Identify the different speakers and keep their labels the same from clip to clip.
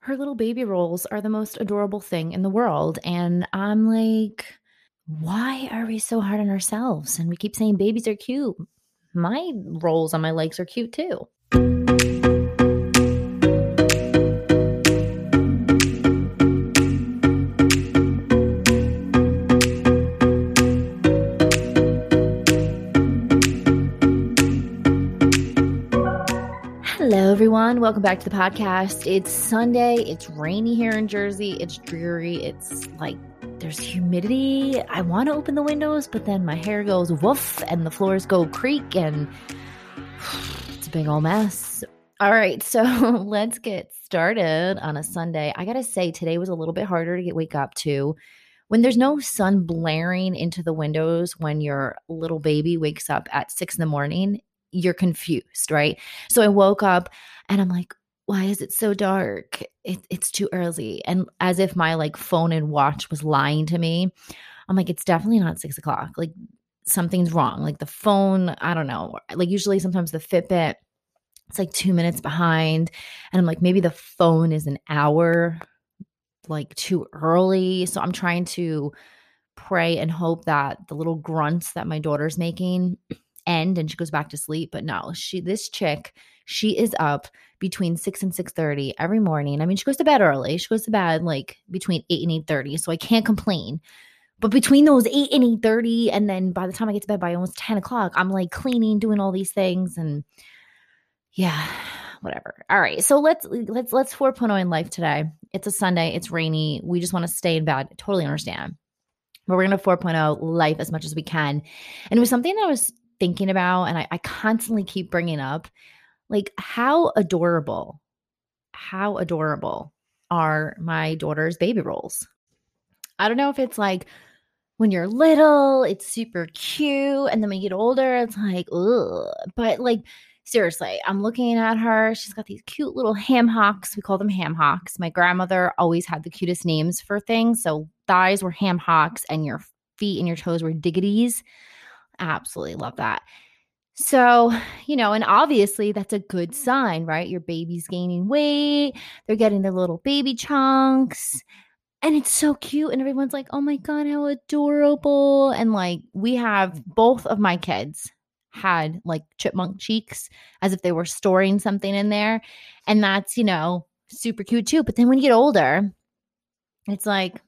Speaker 1: her little baby rolls are the most adorable thing in the world. And I'm like, why are we so hard on ourselves? And we keep saying babies are cute. My rolls on my legs are cute too. Welcome back to the podcast. It's Sunday. It's rainy here in Jersey. It's dreary. It's like there's humidity. I want to open the windows, but then my hair goes woof and the floors go creak and it's a big old mess. All right, so let's get started on a Sunday. I got to say, today was a little bit harder to get wake up to. When there's no sun blaring into the windows when your little baby wakes up at six in the morning, you're confused, right? So I woke up and I'm like, why is it so dark? It, it's too early. And as if my like phone and watch was lying to me, I'm like, it's definitely not six o'clock. Like something's wrong. Like the phone, I don't know. Like usually sometimes the Fitbit, it's like two minutes behind. And I'm like, maybe the phone is an hour like too early. So I'm trying to pray and hope that the little grunts that my daughter's making end and she goes back to sleep. But no, she this chick, she is up between 6 and 6:30 every morning. I mean, she goes to bed early. She goes to bed like between 8 and 8:30, so I can't complain. But between those 8 and 8:30, and then by the time I get to bed by almost 10 o'clock, I'm like cleaning, doing all these things, and yeah, whatever. All right. So let's let's let's 4.0 in life today. It's a Sunday, it's rainy. We just want to stay in bed. Totally understand. But we're gonna 4.0 life as much as we can. And it was something that I was thinking about and I, I constantly keep bringing up like how adorable how adorable are my daughter's baby rolls i don't know if it's like when you're little it's super cute and then when you get older it's like ugh. but like seriously i'm looking at her she's got these cute little ham hocks we call them ham hocks my grandmother always had the cutest names for things so thighs were ham hocks and your feet and your toes were diggities absolutely love that. So, you know, and obviously that's a good sign, right? Your baby's gaining weight, they're getting their little baby chunks, and it's so cute. And everyone's like, oh my God, how adorable. And like, we have mm. both of my kids had like chipmunk cheeks as if they were storing something in there. And that's, you know, super cute too. But then when you get older, it's like,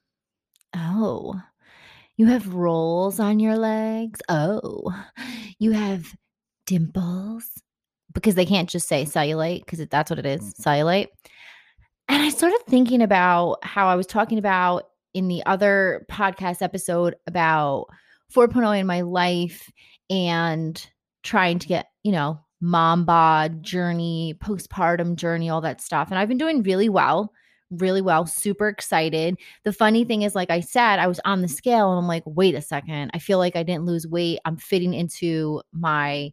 Speaker 1: oh, you have rolls on your legs. Oh, you have dimples because they can't just say cellulite because that's what it is mm-hmm. cellulite. And I started thinking about how I was talking about in the other podcast episode about 4.0 in my life and trying to get, you know, mom bod journey, postpartum journey, all that stuff. And I've been doing really well really well, super excited. The funny thing is, like I said, I was on the scale and I'm like, wait a second, I feel like I didn't lose weight. I'm fitting into my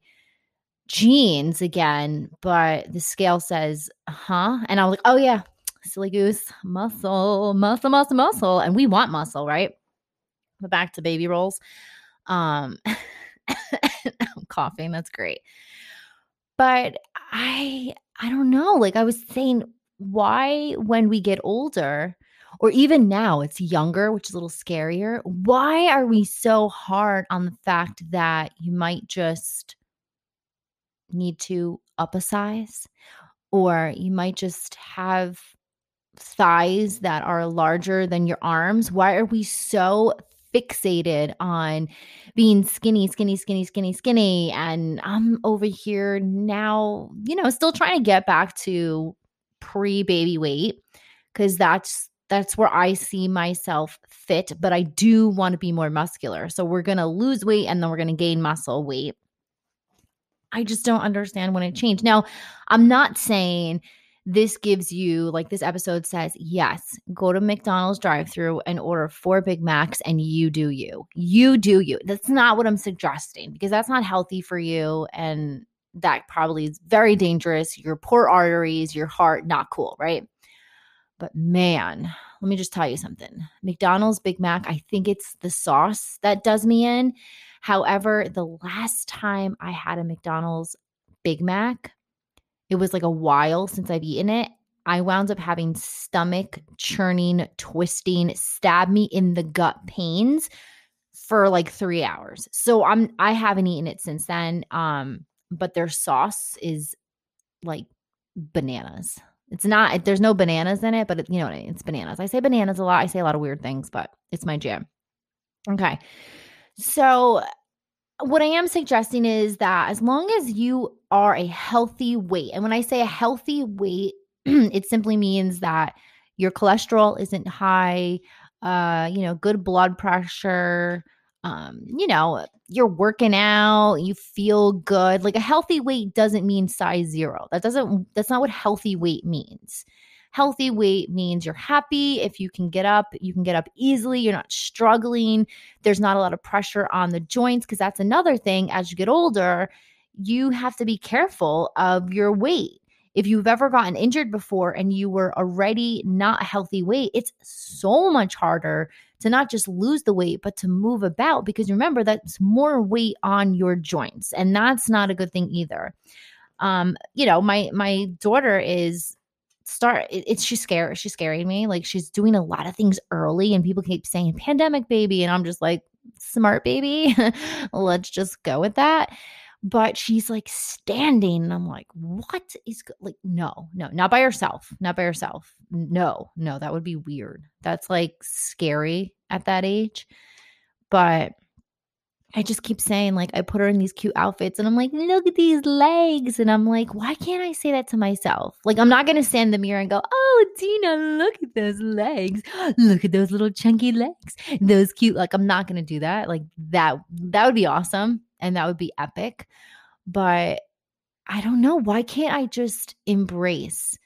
Speaker 1: jeans again, but the scale says, huh? And I was like, oh yeah, silly goose, muscle, muscle, muscle, muscle. And we want muscle, right? But back to baby rolls. Um, I'm coughing. That's great. But I, I don't know. Like I was saying, why, when we get older, or even now it's younger, which is a little scarier, why are we so hard on the fact that you might just need to up a size, or you might just have thighs that are larger than your arms? Why are we so fixated on being skinny, skinny, skinny, skinny, skinny? And I'm over here now, you know, still trying to get back to pre baby weight because that's that's where I see myself fit, but I do want to be more muscular. So we're going to lose weight and then we're going to gain muscle weight. I just don't understand when it changed. Now, I'm not saying this gives you like this episode says, yes, go to McDonald's drive-through and order four Big Macs and you do you. You do you. That's not what I'm suggesting because that's not healthy for you and that probably is very dangerous. Your poor arteries, your heart, not cool, right? But man, let me just tell you something. McDonald's Big Mac, I think it's the sauce that does me in. However, the last time I had a McDonald's Big Mac, it was like a while since I've eaten it. I wound up having stomach churning, twisting, stab me in the gut pains for like 3 hours. So I'm I haven't eaten it since then. Um but their sauce is like bananas. It's not there's no bananas in it, but it, you know what I mean? It's bananas. I say bananas a lot. I say a lot of weird things, but it's my jam. Okay. So what I am suggesting is that as long as you are a healthy weight, and when I say a healthy weight, it simply means that your cholesterol isn't high, uh, you know, good blood pressure, um, you know, you're working out, you feel good. Like a healthy weight doesn't mean size zero. That doesn't, that's not what healthy weight means. Healthy weight means you're happy. If you can get up, you can get up easily. You're not struggling. There's not a lot of pressure on the joints because that's another thing. As you get older, you have to be careful of your weight. If you've ever gotten injured before and you were already not a healthy weight, it's so much harder to not just lose the weight, but to move about because remember that's more weight on your joints. And that's not a good thing either. Um, you know, my my daughter is start it, it's she's scary she's scaring me like she's doing a lot of things early and people keep saying pandemic baby and i'm just like smart baby let's just go with that but she's like standing and i'm like what is go-? like no no not by herself not by herself no no that would be weird that's like scary at that age but I just keep saying, like, I put her in these cute outfits and I'm like, look at these legs. And I'm like, why can't I say that to myself? Like, I'm not going to stand in the mirror and go, oh, Tina, look at those legs. Look at those little chunky legs. Those cute. Like, I'm not going to do that. Like, that, that would be awesome. And that would be epic. But I don't know. Why can't I just embrace,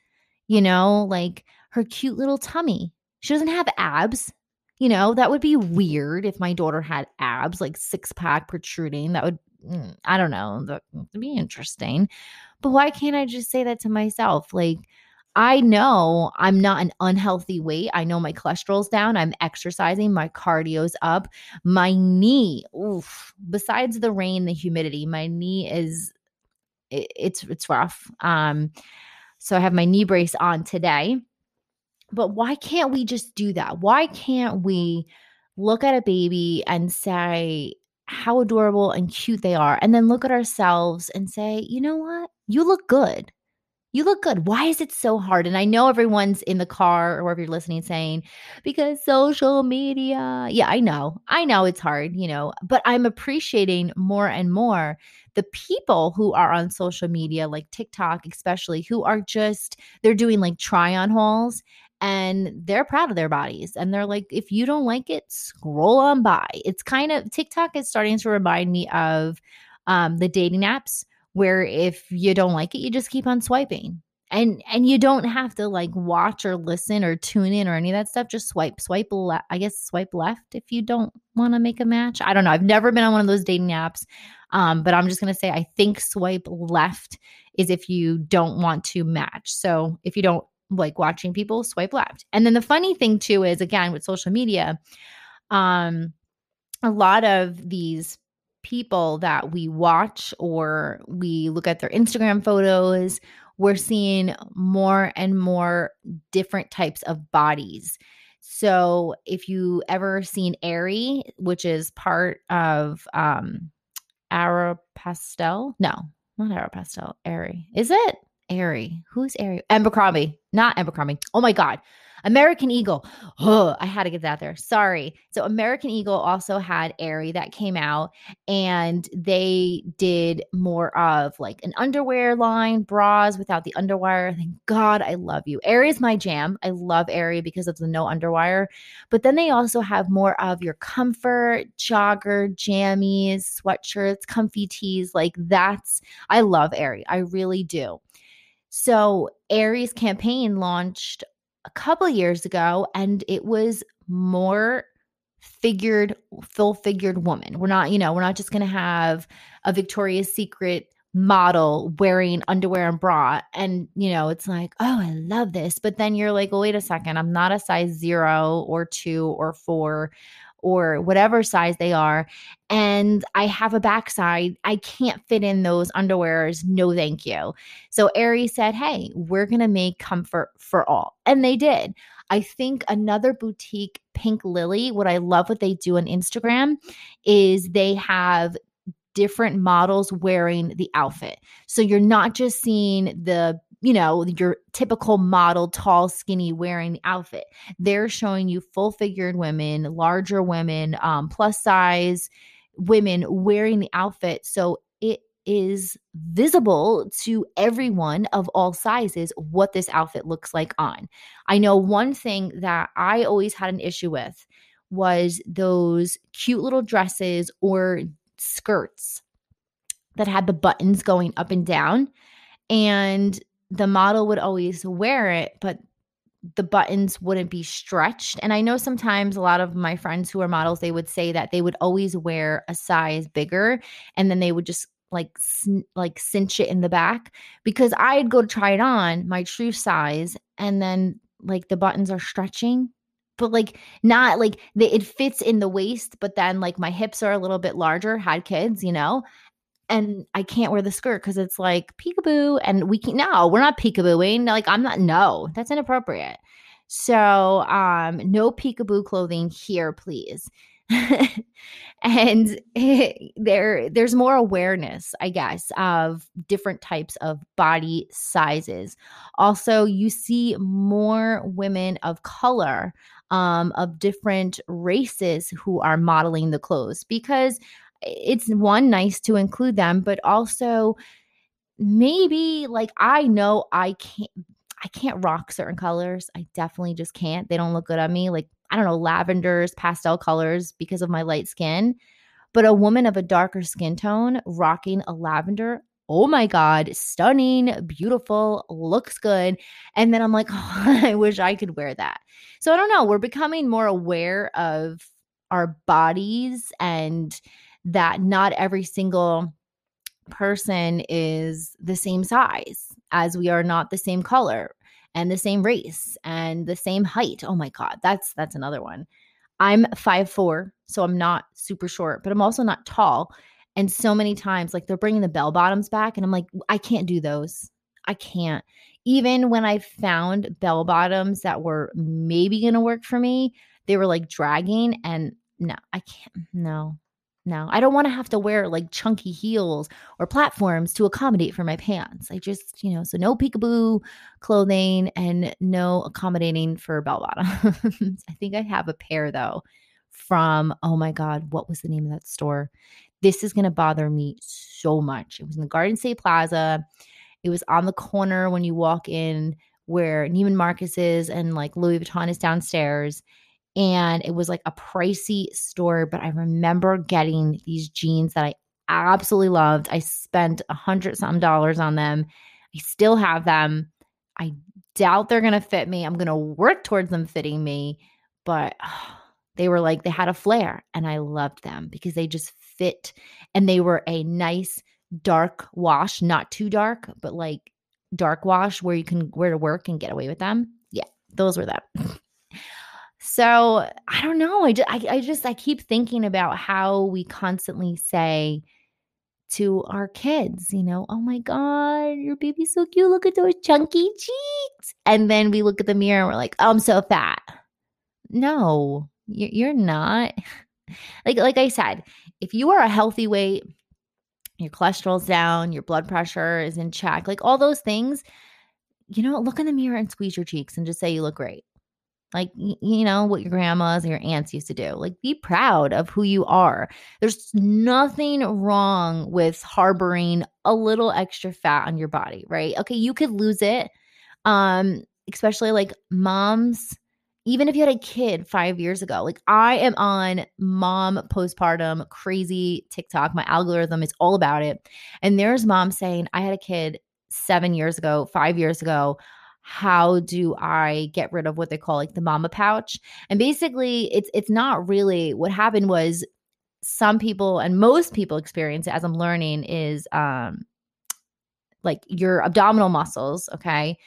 Speaker 1: you know, like her cute little tummy? She doesn't have abs. You know, that would be weird if my daughter had abs, like six pack protruding. That would, mm, I don't know, that would be interesting. But why can't I just say that to myself? Like, I know I'm not an unhealthy weight. I know my cholesterol's down. I'm exercising. My cardio's up. My knee, oof, besides the rain, the humidity, my knee is, it, it's, it's rough. Um, so I have my knee brace on today but why can't we just do that? Why can't we look at a baby and say how adorable and cute they are, and then look at ourselves and say, you know what? You look good. You look good. Why is it so hard? And I know everyone's in the car or wherever you're listening saying, because social media. Yeah, I know. I know it's hard, you know, but I'm appreciating more and more the people who are on social media, like TikTok, especially, who are just, they're doing like try on hauls and they're proud of their bodies and they're like if you don't like it scroll on by it's kind of tiktok is starting to remind me of um, the dating apps where if you don't like it you just keep on swiping. And and you don't have to like watch or listen or tune in or any of that stuff. Just swipe swipe left i guess swipe left if you don't want to make a match. I don't know. I've never been on one of those dating apps um, but i'm just going to say i think swipe left is if you don't want to match. So if you don't like watching people swipe left. And then the funny thing too is again with social media, um, a lot of these people that we watch or we look at their Instagram photos, we're seeing more and more different types of bodies. So if you ever seen Aerie, which is part of um Aeropostale, no, not Aeropostale, Aerie. Is it? Aerie. Who's Aerie? Abercrombie, not Abercrombie. Oh my God. American Eagle. Oh, I had to get that there. Sorry. So American Eagle also had Aerie that came out and they did more of like an underwear line, bras without the underwire. Thank God I love you. Aerie is my jam. I love Aerie because of the no underwire. But then they also have more of your comfort, jogger, jammies, sweatshirts, comfy tees. Like that's, I love Aerie. I really do. So Aerie's campaign launched a couple years ago and it was more figured full figured woman. We're not, you know, we're not just going to have a Victoria's Secret model wearing underwear and bra and you know it's like oh i love this but then you're like well wait a second i'm not a size 0 or 2 or 4 or whatever size they are and I have a backside, I can't fit in those underwears. No, thank you. So Aerie said, Hey, we're going to make comfort for all. And they did. I think another boutique, Pink Lily, what I love what they do on Instagram is they have different models wearing the outfit. So you're not just seeing the you know, your typical model, tall, skinny, wearing the outfit. They're showing you full figured women, larger women, um, plus size women wearing the outfit. So it is visible to everyone of all sizes what this outfit looks like on. I know one thing that I always had an issue with was those cute little dresses or skirts that had the buttons going up and down. And the model would always wear it, but the buttons wouldn't be stretched. And I know sometimes a lot of my friends who are models, they would say that they would always wear a size bigger and then they would just like like cinch it in the back because I'd go to try it on my true size and then like the buttons are stretching but like not like the, it fits in the waist but then like my hips are a little bit larger had kids you know and I can't wear the skirt because it's like peekaboo, and we can no, we're not peekabooing. Like I'm not. No, that's inappropriate. So, um, no peekaboo clothing here, please. and there there's more awareness i guess of different types of body sizes also you see more women of color um, of different races who are modeling the clothes because it's one nice to include them, but also maybe like I know I can't I can't rock certain colors. I definitely just can't. They don't look good on me. Like I don't know, lavenders, pastel colors because of my light skin. But a woman of a darker skin tone rocking a lavender, oh my God, stunning, beautiful, looks good. And then I'm like, oh, I wish I could wear that. So I don't know. We're becoming more aware of our bodies and that not every single person is the same size as we are not the same color and the same race and the same height. Oh my god, that's that's another one. I'm five four, so I'm not super short, but I'm also not tall. And so many times, like they're bringing the bell bottoms back, and I'm like, I can't do those. I can't. Even when I found bell bottoms that were maybe going to work for me, they were like dragging, and no, I can't. No, no, I don't want to have to wear like chunky heels or platforms to accommodate for my pants. I just, you know, so no peekaboo clothing and no accommodating for bell bottoms. I think I have a pair though from, oh my God, what was the name of that store? This is going to bother me so much. It was in the Garden State Plaza. It was on the corner when you walk in where Neiman Marcus is and like Louis Vuitton is downstairs and it was like a pricey store but i remember getting these jeans that i absolutely loved. I spent a hundred some dollars on them. I still have them. I doubt they're gonna fit me. I'm gonna work towards them fitting me but oh, they were like they had a flair and i loved them because they just fit and they were a nice dark wash not too dark but like dark wash where you can wear to work and get away with them. Yeah those were them So I don't know. I just, I, I just, I keep thinking about how we constantly say to our kids, you know, oh my God, your baby's so cute. Look at those chunky cheeks. And then we look at the mirror and we're like, oh, I'm so fat. No, you're not. Like, like I said, if you are a healthy weight, your cholesterol's down, your blood pressure is in check, like all those things, you know, look in the mirror and squeeze your cheeks and just say you look great like you know what your grandmas and your aunts used to do like be proud of who you are. There's nothing wrong with harboring a little extra fat on your body right? Okay you could lose it um especially like moms even if you had a kid 5 years ago like i am on mom postpartum crazy tiktok. My algorithm is all about it. And there's mom saying i had a kid 7 years ago 5 years ago how do I get rid of what they call like the mama pouch? And basically it's it's not really what happened was some people and most people experience it as I'm learning is um like your abdominal muscles, okay?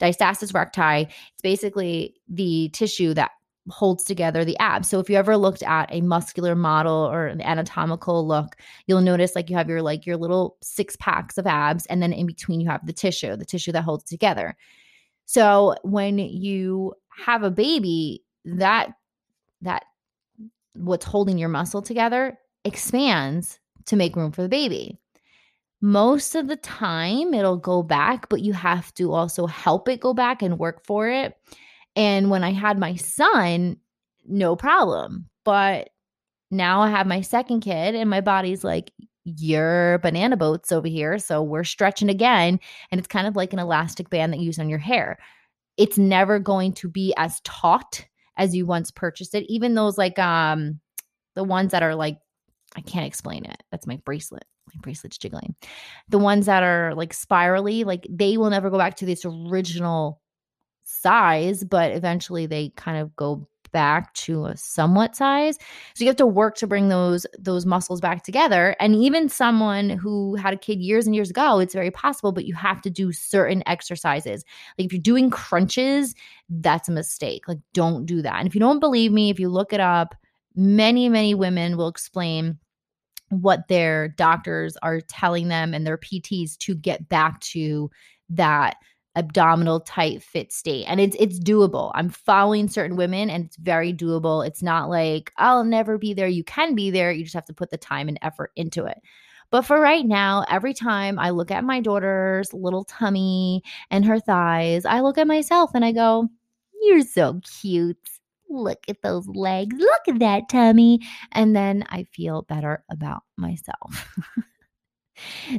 Speaker 1: Diastasis recti, it's basically the tissue that holds together the abs. So if you ever looked at a muscular model or an anatomical look, you'll notice like you have your like your little six packs of abs and then in between you have the tissue, the tissue that holds together. So when you have a baby, that that what's holding your muscle together expands to make room for the baby. Most of the time it'll go back, but you have to also help it go back and work for it. And when I had my son, no problem. But now I have my second kid, and my body's like, you're banana boats over here. So we're stretching again. And it's kind of like an elastic band that you use on your hair. It's never going to be as taut as you once purchased it. Even those like um the ones that are like I can't explain it. That's my bracelet. My bracelet's jiggling. The ones that are like spirally, like they will never go back to this original size, but eventually they kind of go back to a somewhat size. So you have to work to bring those those muscles back together. And even someone who had a kid years and years ago, it's very possible, but you have to do certain exercises. Like if you're doing crunches, that's a mistake. Like don't do that. And if you don't believe me, if you look it up, many many women will explain what their doctors are telling them and their PTs to get back to that abdominal tight fit state and it's it's doable. I'm following certain women and it's very doable. It's not like i'll never be there. You can be there you just have to put the time and effort into it. But for right now every time i look at my daughter's little tummy and her thighs i look at myself and i go you're so cute. Look at those legs. Look at that tummy. And then i feel better about myself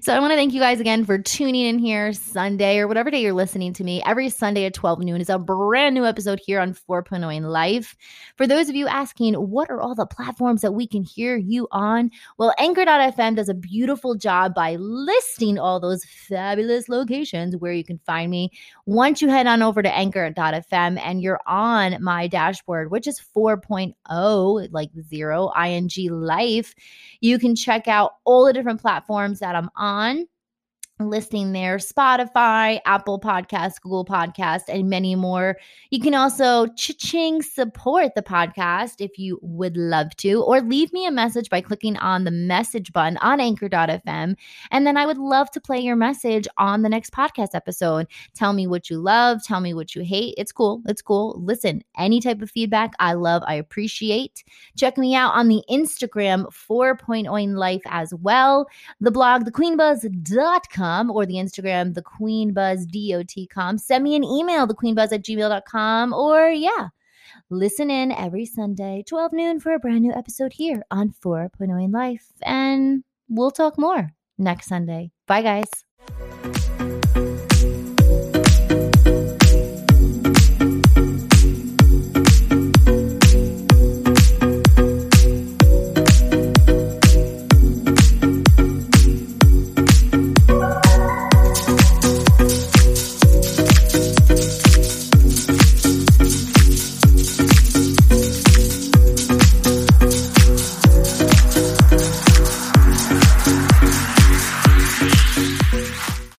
Speaker 1: So I want to thank you guys again for tuning in here Sunday or whatever day you're listening to me. Every Sunday at 12 noon is a brand new episode here on 4.0 in Life. For those of you asking, what are all the platforms that we can hear you on? Well, Anchor.fm does a beautiful job by listing all those fabulous locations where you can find me. Once you head on over to Anchor.fm and you're on my dashboard, which is 4.0, like zero, ing life, you can check out all the different platforms that I'm on listing there Spotify, Apple Podcasts, Google Podcast, and many more. You can also cha-ching support the podcast if you would love to, or leave me a message by clicking on the message button on anchor.fm. And then I would love to play your message on the next podcast episode. Tell me what you love, tell me what you hate. It's cool. It's cool. Listen, any type of feedback I love, I appreciate. Check me out on the Instagram 4.0 in life as well. The blog, thequeenbuzz.com or the Instagram, the queenbuzz.com. Send me an email, thequeenbuzz at gmail.com, or yeah, listen in every Sunday, 12 noon, for a brand new episode here on 4.0 in Life. And we'll talk more next Sunday. Bye, guys.